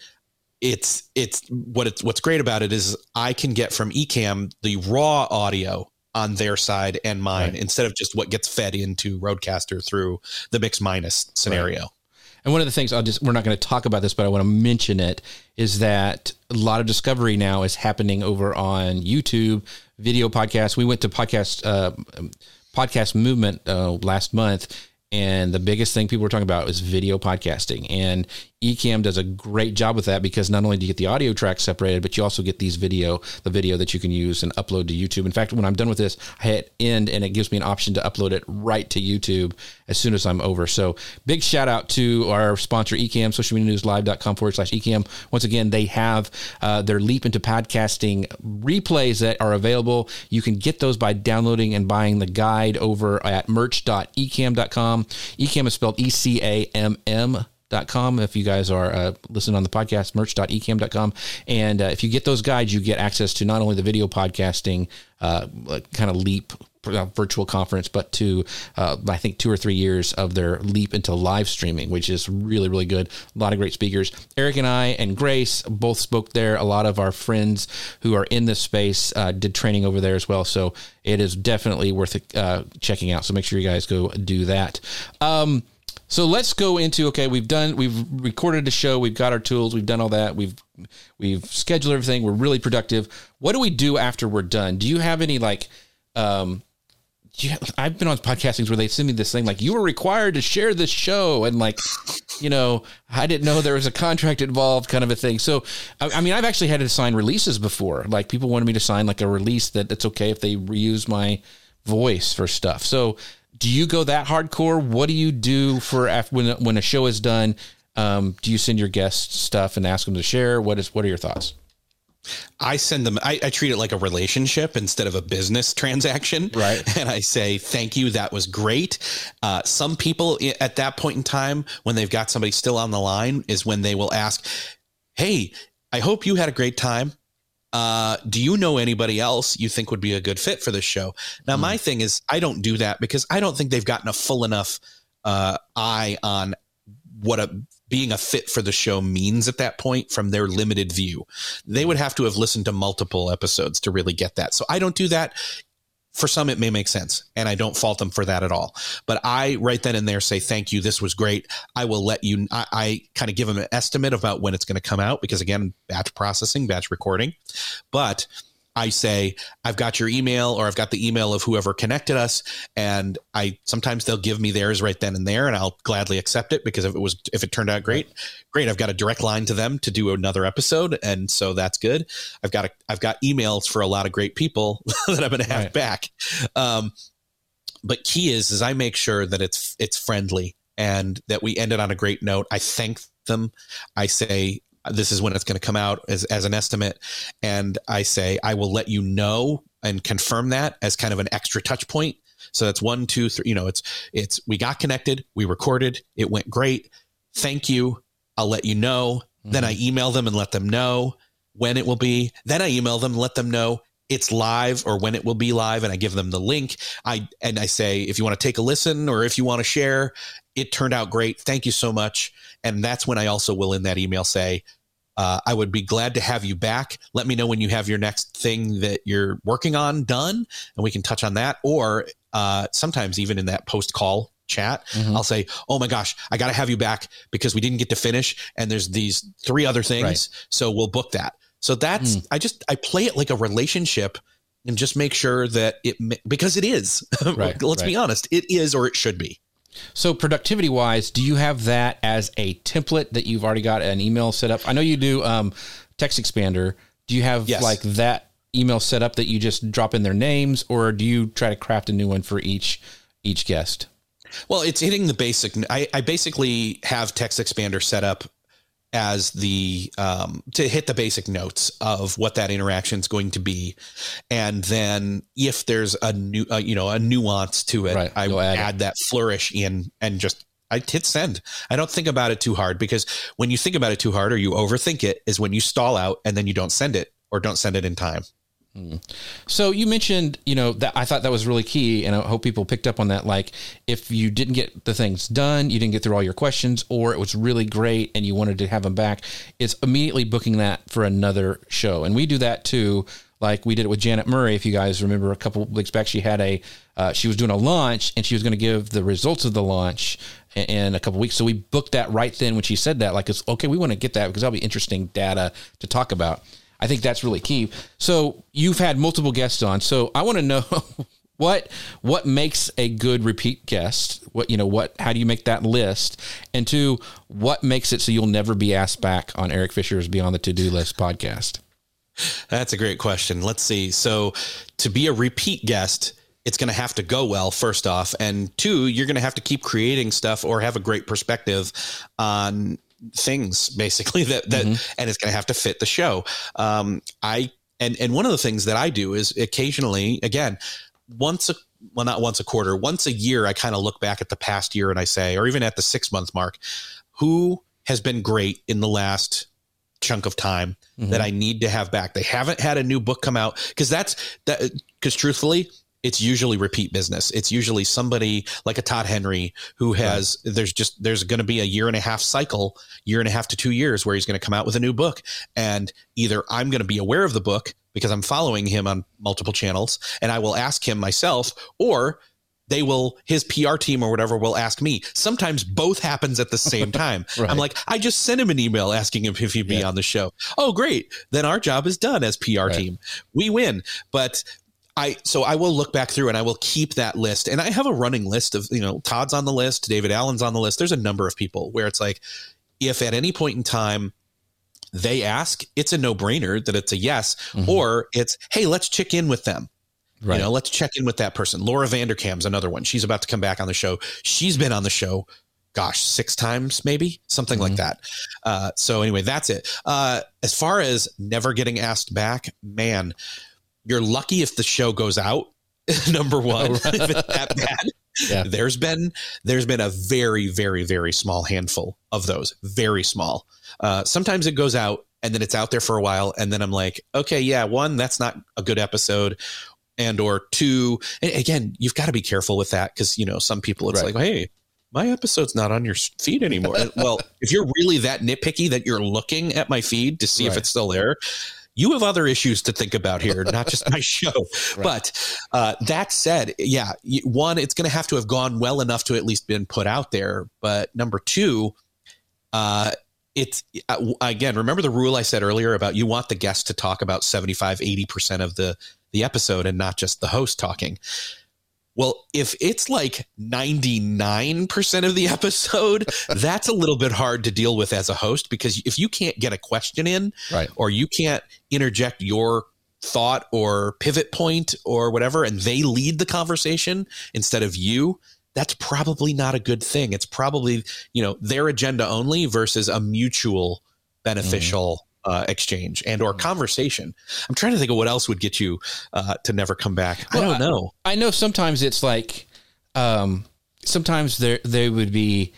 it's it's what it's what's great about it is I can get from Ecamm the raw audio on their side and mine Right. instead of just what gets fed into RodeCaster through the mix minus scenario. And one of the things I'll just, we're not going to talk about this, but I want to mention it is that a lot of discovery now is happening over on YouTube, video podcasts. We went to podcast, uh, podcast movement uh, last month. And the biggest thing people were talking about is video podcasting. And Ecamm does a great job with that because not only do you get the audio track separated, but you also get these video, the video that you can use and upload to YouTube. In fact, when I'm done with this, I hit end and it gives me an option to upload it right to YouTube as soon as I'm over. So big shout out to our sponsor, Ecamm, socialmedianewslive.com forward slash Ecamm. Once again, they have uh, their leap into podcasting replays that are available. You can get those by downloading and buying the guide over at merch.ecamm.com. Ecamm is spelled E C A M M dot com. If you guys are uh, listening on the podcast merch.ecamm.com and uh, if you get those guides you get access to not only the video podcasting uh, kind of leap uh, virtual conference but to uh, i think two or three years of their leap into live streaming which is really really good. A lot of great speakers. Erik and i and grace both spoke there. A lot of our friends who are in this space uh, did training over there as well. So it is definitely worth uh, checking out. So make sure you guys go do that. Um, So let's go into okay. We've done. We've recorded a show. We've got our tools. We've done all that. We've we've scheduled everything. We're really productive. What do we do after we're done? Do you have any like? Um, you, I've been on podcastings where they send me this thing like you were required to share this show and like, you know, I didn't know there was a contract involved, kind of a thing. So, I, I mean, I've actually had to sign releases before. Like people wanted me to sign like a release that it's okay if they reuse my voice for stuff. So, do you go that hardcore? What do you do for after, when when a show is done? Um, do you send your guests stuff and ask them to share? What is what are your thoughts? I send them, I, I, treat it like a relationship instead of a business transaction. Right. And I say, thank you. That was great. Uh, some people at that point in time, when they've got somebody still on the line, is when they will ask, Hey, I hope you had a great time. Uh, do you know anybody else you think would be a good fit for this show? Now, mm. my thing is, I don't do that because I don't think they've gotten a full enough uh, eye on what a being a fit for the show means at that point from their limited view. They would have to have listened to multiple episodes to really get that. So I don't do that. For some, it may make sense, and I don't fault them for that at all. But I, right then and there, say, Thank you. This was great. I will let you, I, I kind of give them an estimate about when it's going to come out because, again, batch processing, batch recording. But I say, I've got your email or I've got the email of whoever connected us. And I sometimes they'll give me theirs right then and there and I'll gladly accept it because if it was, if it turned out great, great. I've got a direct line to them to do another episode. And so that's good. I've got, a, I've got emails for a lot of great people that I'm going to have right. back. Um, but key is, is I make sure that it's, it's friendly and that we ended on a great note. I thank them. I say, this is when it's going to come out as, as an estimate. And I say, I will let you know and confirm that as kind of an extra touch point. So that's one, two, three, you know, it's, it's, we got connected, we recorded, it went great. Thank you. I'll let you know. Mm-hmm. Then I email them and let them know when it will be. Then I email them, let them know it's live or when it will be live and I give them the link. I and I say if you want to take a listen or if you want to share, it turned out great. Thank you so much. And that's when I also will in that email say, uh, I would be glad to have you back. Let me know when you have your next thing that you're working on done, and we can touch on that. Or uh, sometimes even in that post call chat, mm-hmm. I'll say, "Oh my gosh, I got to have you back because we didn't get to finish, and there's these three other things, right. so we'll book that." So that's mm. I just I play it like a relationship and just make sure that it because it is. Right, Let's right. be honest, it is or it should be. So productivity wise, do you have that as a template that you've already got an email set up? I know you do um, TextExpander. Do you have yes. like that email set up that you just drop in their names or do you try to craft a new one for each each guest? Well, it's hitting the basic. I, I basically have TextExpander set up as the um, to hit the basic notes of what that interaction is going to be, and then if there's a new uh, you know a nuance to it, right. I add, add that flourish in and just I hit send. I don't think about it too hard because when you think about it too hard or you overthink it is when you stall out and then you don't send it or don't send it in time. So you mentioned, you know, that I thought that was really key, and I hope people picked up on that. Like, if you didn't get the things done, you didn't get through all your questions, or it was really great and you wanted to have them back, it's immediately booking that for another show. And we do that too. Like we did it with Janet Murray. If you guys remember, a couple weeks back, she had a, uh, she was doing a launch, and she was going to give the results of the launch in, in a couple weeks. So we booked that right then when she said that. Like, it's okay. We want to get that because that'll be interesting data to talk about. I think that's really key. So you've had multiple guests on. So I want to know what what makes a good repeat guest. What you know what how do you make that list? And two, what makes it so you'll never be asked back on Erik Fisher's Beyond the To Do List podcast? That's a great question. Let's see. So to be a repeat guest, it's going to have to go well first off and two you're going to have to keep creating stuff or have a great perspective on things basically that that mm-hmm. and it's going to have to fit the show. Um, I and and one of the things that I do is occasionally again once a well not once a quarter once a year I kind of look back at the past year and I say or even at the 6 month mark who has been great in the last chunk of time mm-hmm. that I need to have back. They haven't had a new book come out because that's that because truthfully it's usually repeat business. It's usually somebody like a Todd Henry who has right. there's just there's going to be a year and a half cycle, year and a half to 2 years where he's going to come out with a new book and either I'm going to be aware of the book because I'm following him on multiple channels and I will ask him myself or they will his PR team or whatever will ask me. Sometimes both happens at the same time. right. I'm like, I just sent him an email asking him if he'd be yeah. on the show. Oh, great. Then our job is done as PR right. team. We win. But I so I will look back through and I will keep that list. And I have a running list of, you know, Todd's on the list, David Allen's on the list. There's a number of people where it's like, if at any point in time they ask, it's a no-brainer that it's a yes, mm-hmm. or it's, hey, let's check in with them. Right. You know, let's check in with that person. Laura Vanderkam's another one. She's about to come back on the show. She's been on the show, gosh, six times, maybe something mm-hmm. like that. Uh, so anyway, that's it. Uh, as far as never getting asked back, man, you're lucky if the show goes out. number one, if it's that bad. Yeah. There's been there's been a very very very small handful of those, very small. Uh, sometimes it goes out and then it's out there for a while, and then I'm like, okay, yeah, one, that's not a good episode, and or two again you've got to be careful with that because you know some people it's right. like hey my episode's not on your feed anymore well if you're really that nitpicky that you're looking at my feed to see right. if it's still there you have other issues to think about here, not just my show. Right. But uh, that said, yeah, one, it's going to have to have gone well enough to at least been put out there. But number two, uh, it's uh, again, remember the rule I said earlier about you want the guest to talk about 75, 80% of the the episode and not just the host talking. Well, if it's like 99% of the episode, that's a little bit hard to deal with as a host because if you can't get a question in right. or you can't interject your thought or pivot point or whatever and they lead the conversation instead of you, that's probably not a good thing. It's probably, you know, their agenda only versus a mutual mm-hmm. beneficial uh, exchange and or hmm. conversation. I'm trying to think of what else would get you uh, to never come back. Well, I don't know. I, I, know sometimes it's like, um, sometimes there they would be,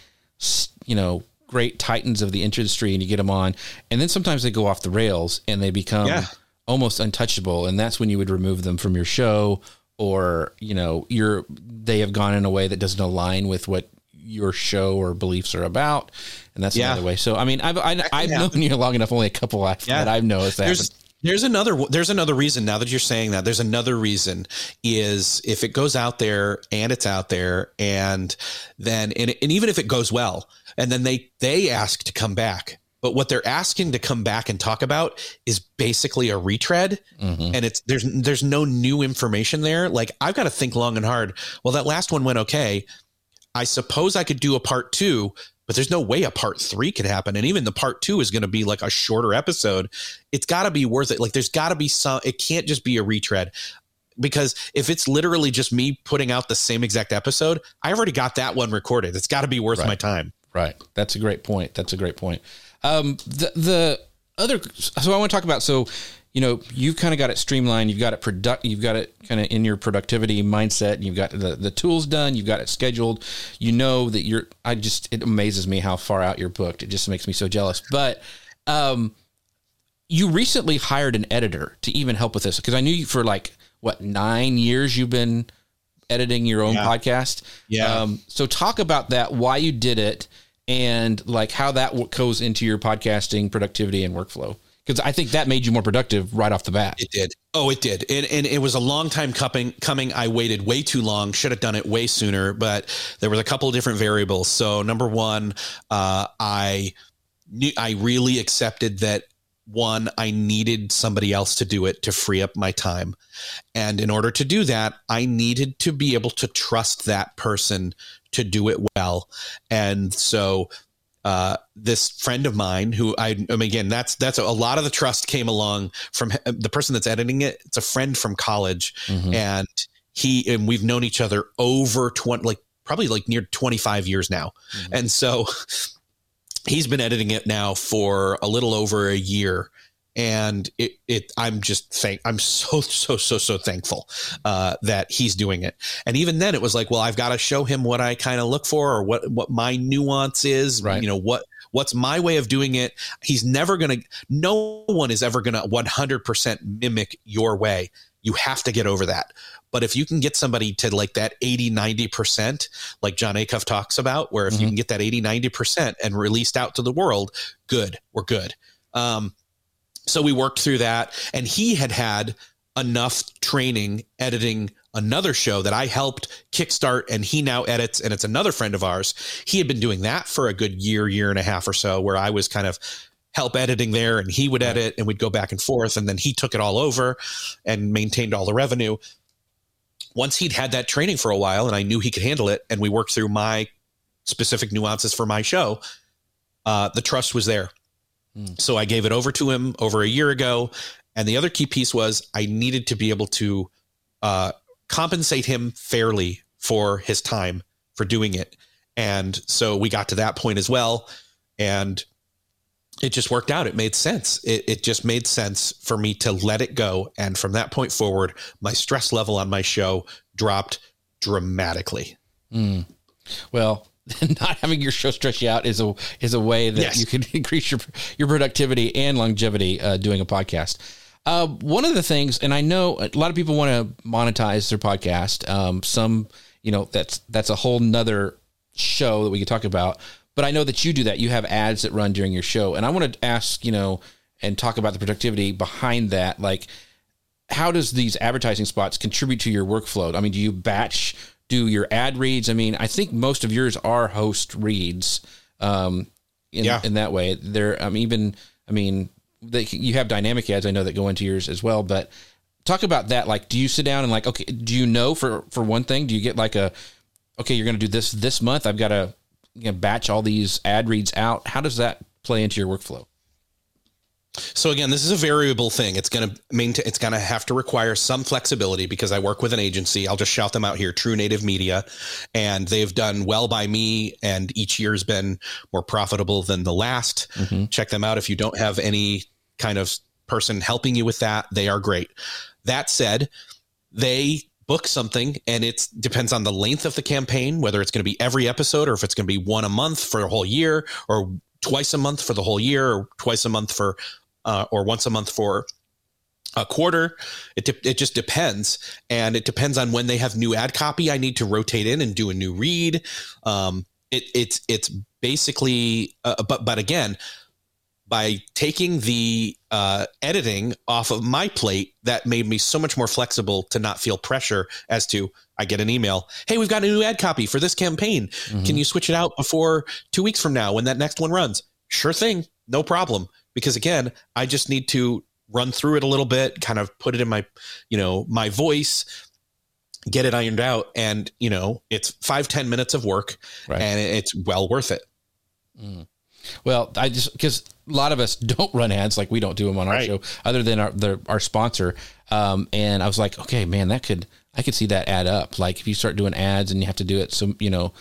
you know, great titans of the industry, and you get them on, and then sometimes they go off the rails and they become yeah. almost untouchable, and that's when you would remove them from your show. Or you know, you're they have gone in a way that doesn't align with what your show or beliefs are about, and that's yeah. another way. So I mean, I've I, have known you long enough. Only a couple I've, yeah. that I've noticed that. There's, there's another there's another reason now that you're saying that there's another reason is if it goes out there and it's out there and then and, and even if it goes well and then they they ask to come back but what they're asking to come back and talk about is basically a retread mm-hmm. and it's there's there's no new information there like i've got to think long and hard well that last one went okay I suppose I could do a part two, but there's no way a part three could happen. And even the part two is going to be like a shorter episode. It's got to be worth it. Like there's got to be some, it can't just be a retread because if it's literally just me putting out the same exact episode, I already got that one recorded. It's got to be worth right. my time. Right. That's a great point. That's a great point. Um, the, the other, so I want to talk about, so you know, you've kind of got it streamlined. You've got it product. You've got it kind of in your productivity mindset. And You've got the the tools done. You've got it scheduled. You know that you're. I just it amazes me how far out you're booked. It just makes me so jealous. But um, you recently hired an editor to even help with this because I knew you for like what nine years you've been editing your own yeah. podcast. Yeah. Um, so talk about that. Why you did it and like how that goes into your podcasting productivity and workflow because I think that made you more productive right off the bat. It did. Oh, it did. And, and it was a long time coming. Coming. I waited way too long. Should have done it way sooner. But there was a couple of different variables. So number one, uh, I knew I really accepted that one i needed somebody else to do it to free up my time and in order to do that i needed to be able to trust that person to do it well and so uh, this friend of mine who I, I mean, again, that's, that's a, a, lot of the trust came along from the person that's editing it. It's a friend from college mm-hmm. and he, and we've known each other over 20, like probably like near 25 years now. Mm-hmm. And so he's been editing it now for a little over a year and it, it i'm just thank i'm so so so so thankful uh, that he's doing it. And even then it was like well i've got to show him what i kind of look for or what what my nuance is right. you know what what's my way of doing it. He's never gonna no one is ever gonna 100% mimic your way. You have to get over that. But if you can get somebody to like that 80 90% like jon acuff talks about where if mm-hmm. you can get that 80 90% and released out to the world good we're good. Um, so we worked through that and he had had enough training editing another show that I helped kickstart and he now edits and it's another friend of ours. He had been doing that for a good year, year and a half or so where I was kind of help editing there and he would edit and we'd go back and forth and then he took it all over and maintained all the revenue. Once he'd had that training for a while and I knew he could handle it and we worked through my specific nuances for my show, uh, the trust was there. So I gave it over to him over a year ago. And the other key piece was I needed to be able to uh, compensate him fairly for his time for doing it. And so we got to that point as well. And it just worked out. It made sense. It, it just made sense for me to let it go. And from that point forward, my stress level on my show dropped dramatically. Mm. Well, not having your show stretch you out is a is a way that yes. you can increase your your productivity and longevity uh, doing a podcast. Uh, one of the things, and I know a lot of people want to monetize their podcast. Um, some, you know, that's that's a whole nother show that we could talk about. But I know that you do that. You have ads that run during your show, and I want to ask, you know, and talk about the productivity behind that. Like, how does these advertising spots contribute to your workflow? I mean, do you batch do your ad reads? I mean, I think most of yours are host reads. Um, in, yeah. in that way, there. I'm even. I mean, they, you have dynamic ads. I know that go into yours as well. But talk about that. Like, do you sit down and like, okay, do you know for for one thing? Do you get like a, okay, you're going to do this this month. I've got to you know, batch all these ad reads out. How does that play into your workflow? So again, this is a variable thing. It's going to maintain. It's going to have to require some flexibility because I work with an agency. I'll just shout them out here, True Native Media, and they've done well by me. And each year's been more profitable than the last. Mm-hmm. Check them out if you don't have any kind of person helping you with that. They are great. That said, they book something and it depends on the length of the campaign, whether it's going to be every episode or if it's going to be one a month for a whole year or twice a month for the whole year or twice a month for uh, or once a month for a quarter. It, de- it just depends. And it depends on when they have new ad copy. I need to rotate in and do a new read. Um, it, it's, it's basically, uh, but, but again, by taking the uh, editing off of my plate, that made me so much more flexible to not feel pressure as to I get an email, hey, we've got a new ad copy for this campaign. Mm-hmm. Can you switch it out before two weeks from now when that next one runs? Sure thing, no problem. Because again, I just need to run through it a little bit, kind of put it in my, you know, my voice, get it ironed out, and you know, it's five ten minutes of work, right. and it's well worth it. Mm. Well, I just because a lot of us don't run ads like we don't do them on our right. show, other than our the, our sponsor. Um, and I was like, okay, man, that could I could see that add up. Like if you start doing ads and you have to do it some you know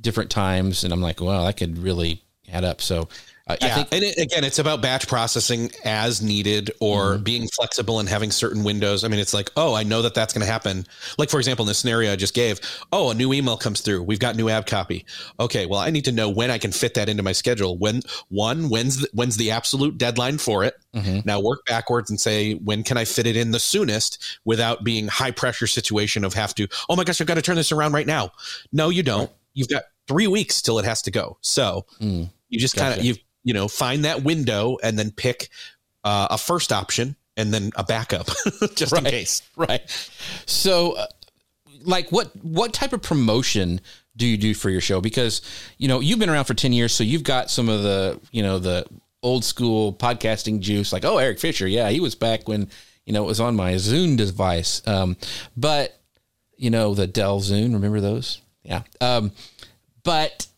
different times, and I'm like, well, that could really add up. So uh, yeah, think- and it, again, it's about batch processing as needed or mm-hmm. being flexible and having certain windows. I mean, it's like, oh, I know that that's going to happen. Like for example, in the scenario I just gave, oh, a new email comes through. We've got new ad copy. Okay, well, I need to know when I can fit that into my schedule. When one, when's the, when's the absolute deadline for it? Mm-hmm. Now work backwards and say when can I fit it in the soonest without being high pressure situation of have to. Oh my gosh, I've got to turn this around right now. No, you don't. Right. You've got three weeks till it has to go. So. Mm. You just gotcha. kind of you you know, find that window and then pick uh, a first option and then a backup just right, in case. Right. So, uh, like, what what type of promotion do you do for your show? Because you know you've been around for ten years, so you've got some of the you know the old school podcasting juice. Like, oh, Erik Fisher, yeah, he was back when you know it was on my Zune device. Um, but you know the Dell Zune, remember those? Yeah. Um, but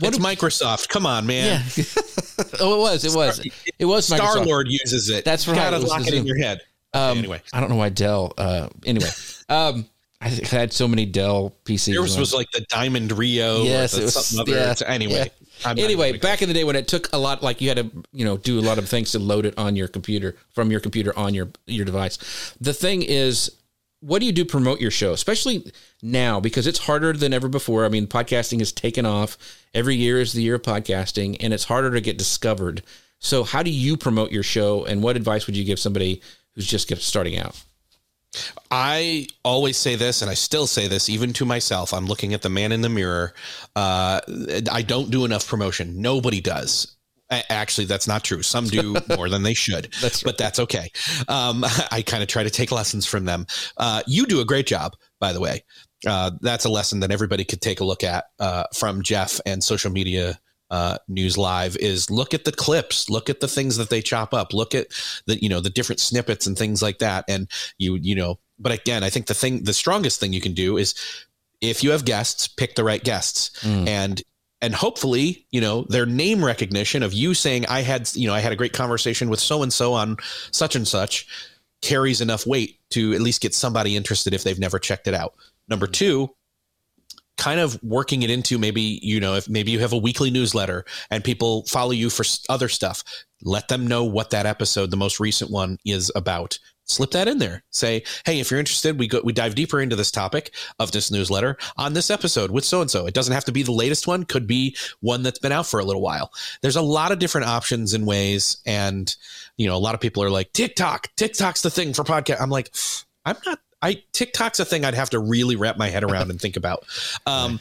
what it's Microsoft. Come on, man. Yeah. oh, it was. It was. It was. Star Lord uses it. That's right. You gotta lock it in your head. Um, anyway, I don't know why Dell. Uh, anyway, um, I had so many Dell PCs. Yours was like the Diamond Rio. Yes, it was. Something other. Yeah, anyway. Yeah. anyway, back in the day when it took a lot, like you had to, you know, do a lot of things to load it on your computer from your computer on your your device. The thing is, what do you do promote your show, especially now because it's harder than ever before? I mean, podcasting has taken off. Every year is the year of podcasting, and it's harder to get discovered. So, how do you promote your show, and what advice would you give somebody who's just starting out? I always say this, and I still say this even to myself. I'm looking at the man in the mirror. Uh, I don't do enough promotion. Nobody does Actually, that's not true. Some do more than they should, That's but that's okay. Um, I kind of try to take lessons from them. Uh, you do a great job, by the way. Uh, that's a lesson that everybody could take a look at uh, from Jeff and social media uh, news live is look at the clips look at the things that they chop up look at the you know the different snippets and things like that and you you know but again i think the thing the strongest thing you can do is if you have guests pick the right guests Mm. and and hopefully you know their name recognition of you saying i had you know i had a great conversation with so and so on such and such carries enough weight to at least get somebody interested if they've never checked it out. Number mm-hmm. two kind of working it into maybe you know if maybe you have a weekly newsletter and people follow you for other stuff let them know what that episode the most recent one is about slip that in there. Say hey if you're interested we go we dive deeper into this topic of this newsletter on this episode with so and so it doesn't have to be the latest one could be one that's been out for a little while. There's a lot of different options and ways and you know a lot of people are like tiktok tiktok's the thing for podcast i'm like i'm not i tiktok's a thing i'd have to really wrap my head around and think about. Um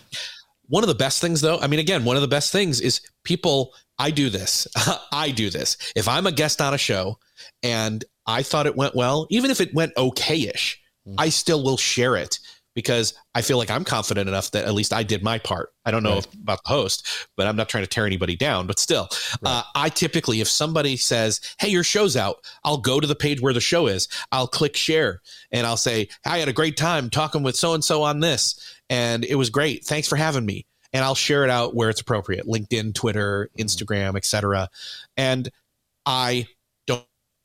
one of the best things though i mean again one of the best things is people i do this. I do this. If i'm a guest on a show and i thought it went well. Even if it went okay-ish Mm. i still will share it because i feel like i'm confident enough that at least i did my part. I don't know Right. if, about the host but i'm not trying to tear anybody down but still uh, i typically if somebody says hey your show's out i'll go to the page where the show is. I'll click share and i'll say i had a great time talking with so and so on this and it was great. Thanks for having me. And i'll share it out where it's appropriate linkedin twitter instagram etc and i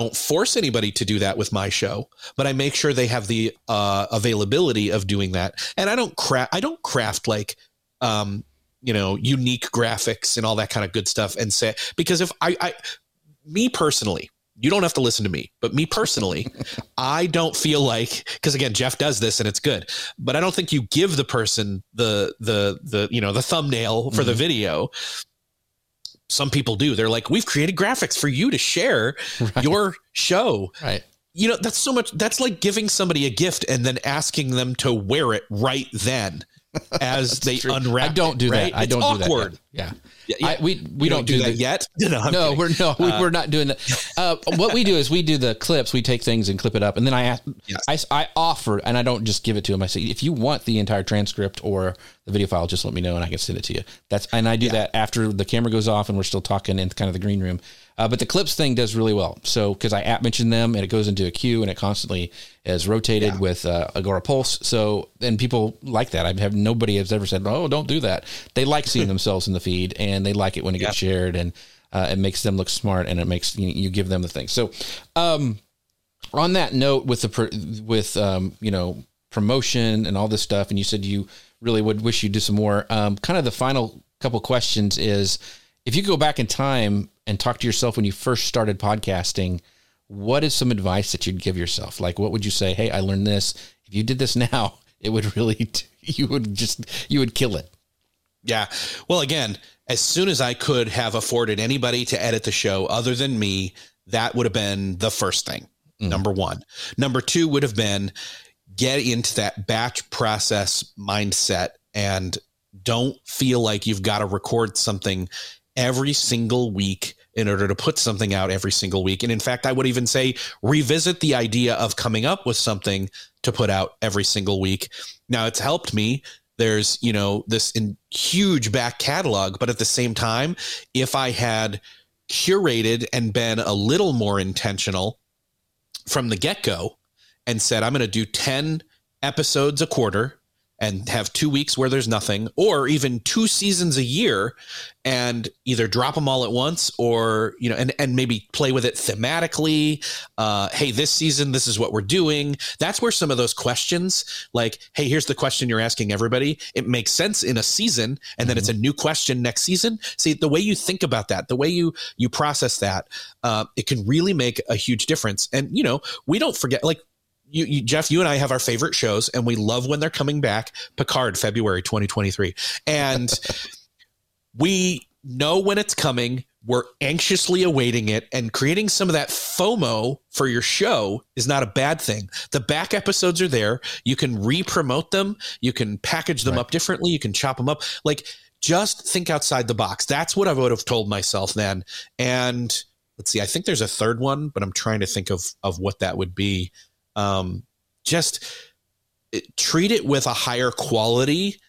don't don't force anybody to do that with my show but i make sure they have the uh, availability of doing that. And i don't craft i don't craft like um you know unique graphics and all that kind of good stuff and say because if i i me personally you don't have to listen to me but me personally i don't feel like because again jeff does this and it's good but i don't think you give the person the the the you know the thumbnail for the video some people do. They're like we've created graphics for you to share Right. your show. Right. You know that's so much that's like giving somebody a gift and then asking them to wear it right then as they True. unwrap i don't do right? that i It's don't do that yeah Yeah, yeah. I, we we You don't, do, that the, yet no, no, we're no, we, Uh, we're not doing that. Uh, what we do is we do the clips. We take things and clip it up, and then I ask, Yes. I, I offer, and I don't just give it to him. I say, if you want the entire transcript or the video file, just let me know, and I can send it to you. That's and I do that after the camera goes off, and we're still talking in kind of the green room. Uh, but the clips thing does really well. So because I app mention them, and it goes into a queue, and it constantly is rotated with uh, Agora Pulse. So and people like that. I have nobody has ever said, "Oh, don't do that." They like seeing themselves in the feed, and they like it when it gets shared, and uh, it makes them look smart, and it makes you, you give them the thing. So, um, on that note, with the with um, you know promotion and all this stuff, and you said you really would wish you do some more. Um, kind of the final couple questions is, if you go back in time and talk to yourself when you first started podcasting, what is some advice that you'd give yourself? Like, what would you say? Hey, I learned this. If you did this now, it would really, you would just, you would kill it. Yeah. Well, again, as soon as I could have afforded anybody to edit the show other than me, that would have been the first thing. Mm. Number one. Number two would have been get into that batch process mindset and don't feel like you've got to record something every single week in order to put something out every single week. And in fact, I would even say revisit the idea of coming up with something to put out every single week. Now, it's helped me there's you know this in huge back catalog but at the same time if i had curated and been a little more intentional from the get-go and said i'm going to do 10 episodes a quarter and have two weeks where there's nothing or even two seasons a year and either drop them all at once or you know and, and maybe play with it thematically. Uh, hey this season this is what we're doing. That's where some of those questions like hey here's the question you're asking everybody. It makes sense in a season and then it's a new question next season. See the way you think about that the way you you process that uh, it can really make a huge difference. And you know we don't forget like you, you, Jeff, you and I have our favorite shows, and we love when they're coming back. Picard, February 2023, and we know when it's coming. We're anxiously awaiting it, and creating some of that FOMO for your show is not a bad thing. The back episodes are there. You can re-promote them. You can package them Right. up differently. You can chop them up. Like just think outside the box. That's what I would have told myself then. And let's see, I think there's a third one, but I'm trying to think of of what that would be. Um, just treat it with a higher quality,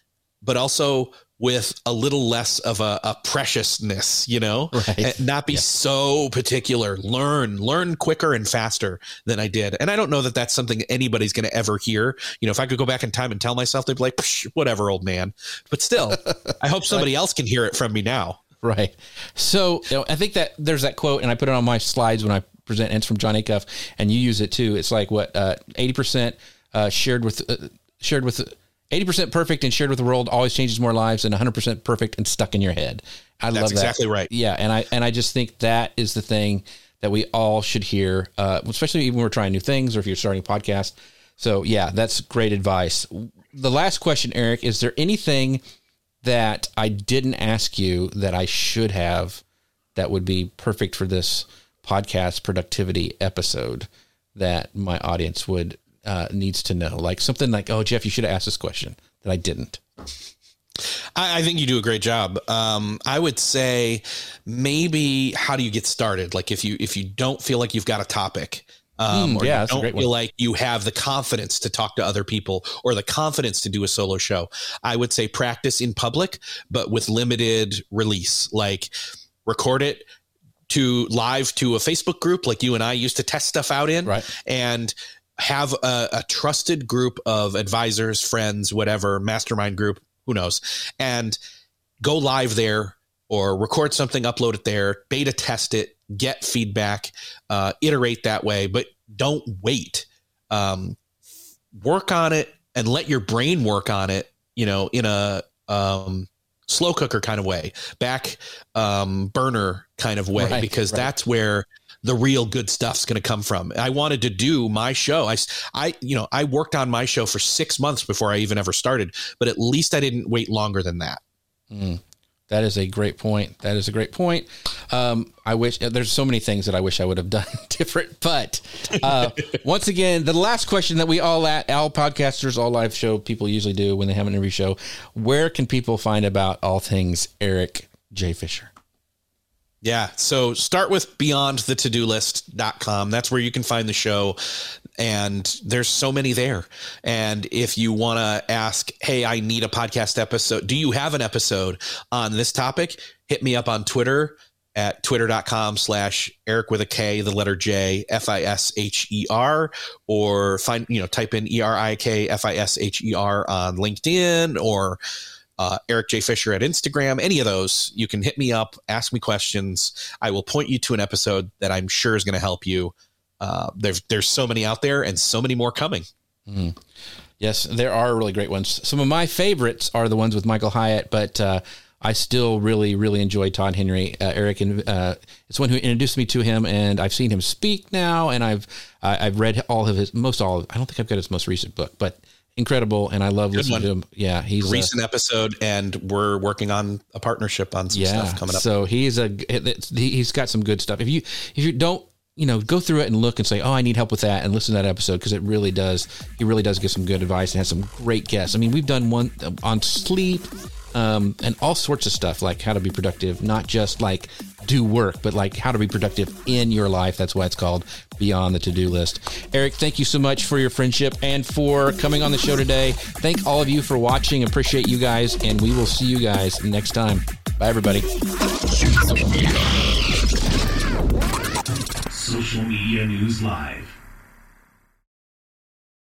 but also with a little less of a, a preciousness, you know, right. not be yeah. so particular. Learn, learn quicker and faster than I did. And I don't know that that's something anybody's going to ever hear. You know, if I could go back in time and tell myself, they'd be like, whatever, old man. But still, I hope somebody else can hear it from me now. Right. So you know, I think that there's that quote, and I put it on my slides when I present, and it's from Jon Acuff, and you use it too. It's like what uh, eighty uh, percent shared with uh, shared with 80% perfect and shared with the world always changes more lives than 100% perfect and stuck in your head. I That's love that. exactly right. Yeah. And I, and I just think that is the thing that we all should hear, uh, especially even when we're trying new things or if you're starting a podcast. So yeah, that's great advice. The last question, Erik, is there anything that I didn't ask you that I should have that would be perfect for this podcast productivity episode that my audience would uh, needs to know? Like something like, oh, Jeff, you should have asked this question that I didn't. I, I think you do a great job. Um, I would say maybe how do you get started? Like if you if you don't feel like you've got a topic, um, mm, yeah, don't feel one. like you have the confidence to talk to other people or the confidence to do a solo show. I would say practice in public, but with limited release. Like record it to live to a Facebook group like you and I used to test stuff out in, right. and have a, a trusted group of advisors, friends, whatever, mastermind group, who knows, and go live there or record something, upload it there, beta test it, get feedback, uh, iterate that way, but don't wait. Um, work on it and let your brain work on it, you know, in a um, slow cooker kind of way, back um, burner kind of way, right, because right. that's where the real good stuff's going to come from. I wanted to do my show. I, I, you know, I worked on my show for six months before I even ever started, but at least I didn't wait longer than that. Mm, that is a great point. That is a great point. Um, I wish there's so many things that I wish I would have done different, but uh, once again, the last question that we all at all podcasters, all live show people usually do when they have an interview show, where can people find about all things Erik J. Fisher? Yeah. So start with beyondthetodolist.com. That's where you can find the show. And there's so many there. And if you want to ask, hey, I need a podcast episode, do you have an episode on this topic? Hit me up on Twitter at twitter.com slash Erik with a K, the letter J, F I S H E R, or find, you know, type in E R I K F I S H E R on LinkedIn or uh, Erik J. Fisher at Instagram, any of those, you can hit me up, ask me questions. I will point you to an episode that I'm sure is going to help you. Uh, there's there's so many out there and so many more coming. Mm. Yes, there are really great ones. Some of my favorites are the ones with Michael Hyatt, but uh, I still really, really enjoy Todd Henry. Uh, Erik, and uh, it's one who introduced me to him, and I've seen him speak now, and I've I've read all of his most all. Of, I don't think I've got his most recent book, but incredible, and I love Good listening one. to him. Yeah, he's a recent a, episode, and we're working on a partnership on some yeah, stuff coming up. So he's a he's got some good stuff. If you if you don't you know go through it and look and say, oh, I need help with that, and listen to that episode because it really does. He really does give some good advice and has some great guests. I mean, we've done one on sleep um, and all sorts of stuff like how to be productive, not just like do work, but like how to be productive in your life. That's why it's called Beyond the To Do List. Erik, thank you so much for your friendship and for coming on the show today. Thank all of you for watching. Appreciate you guys, and we will see you guys next time. Bye, everybody. Social Media News Live.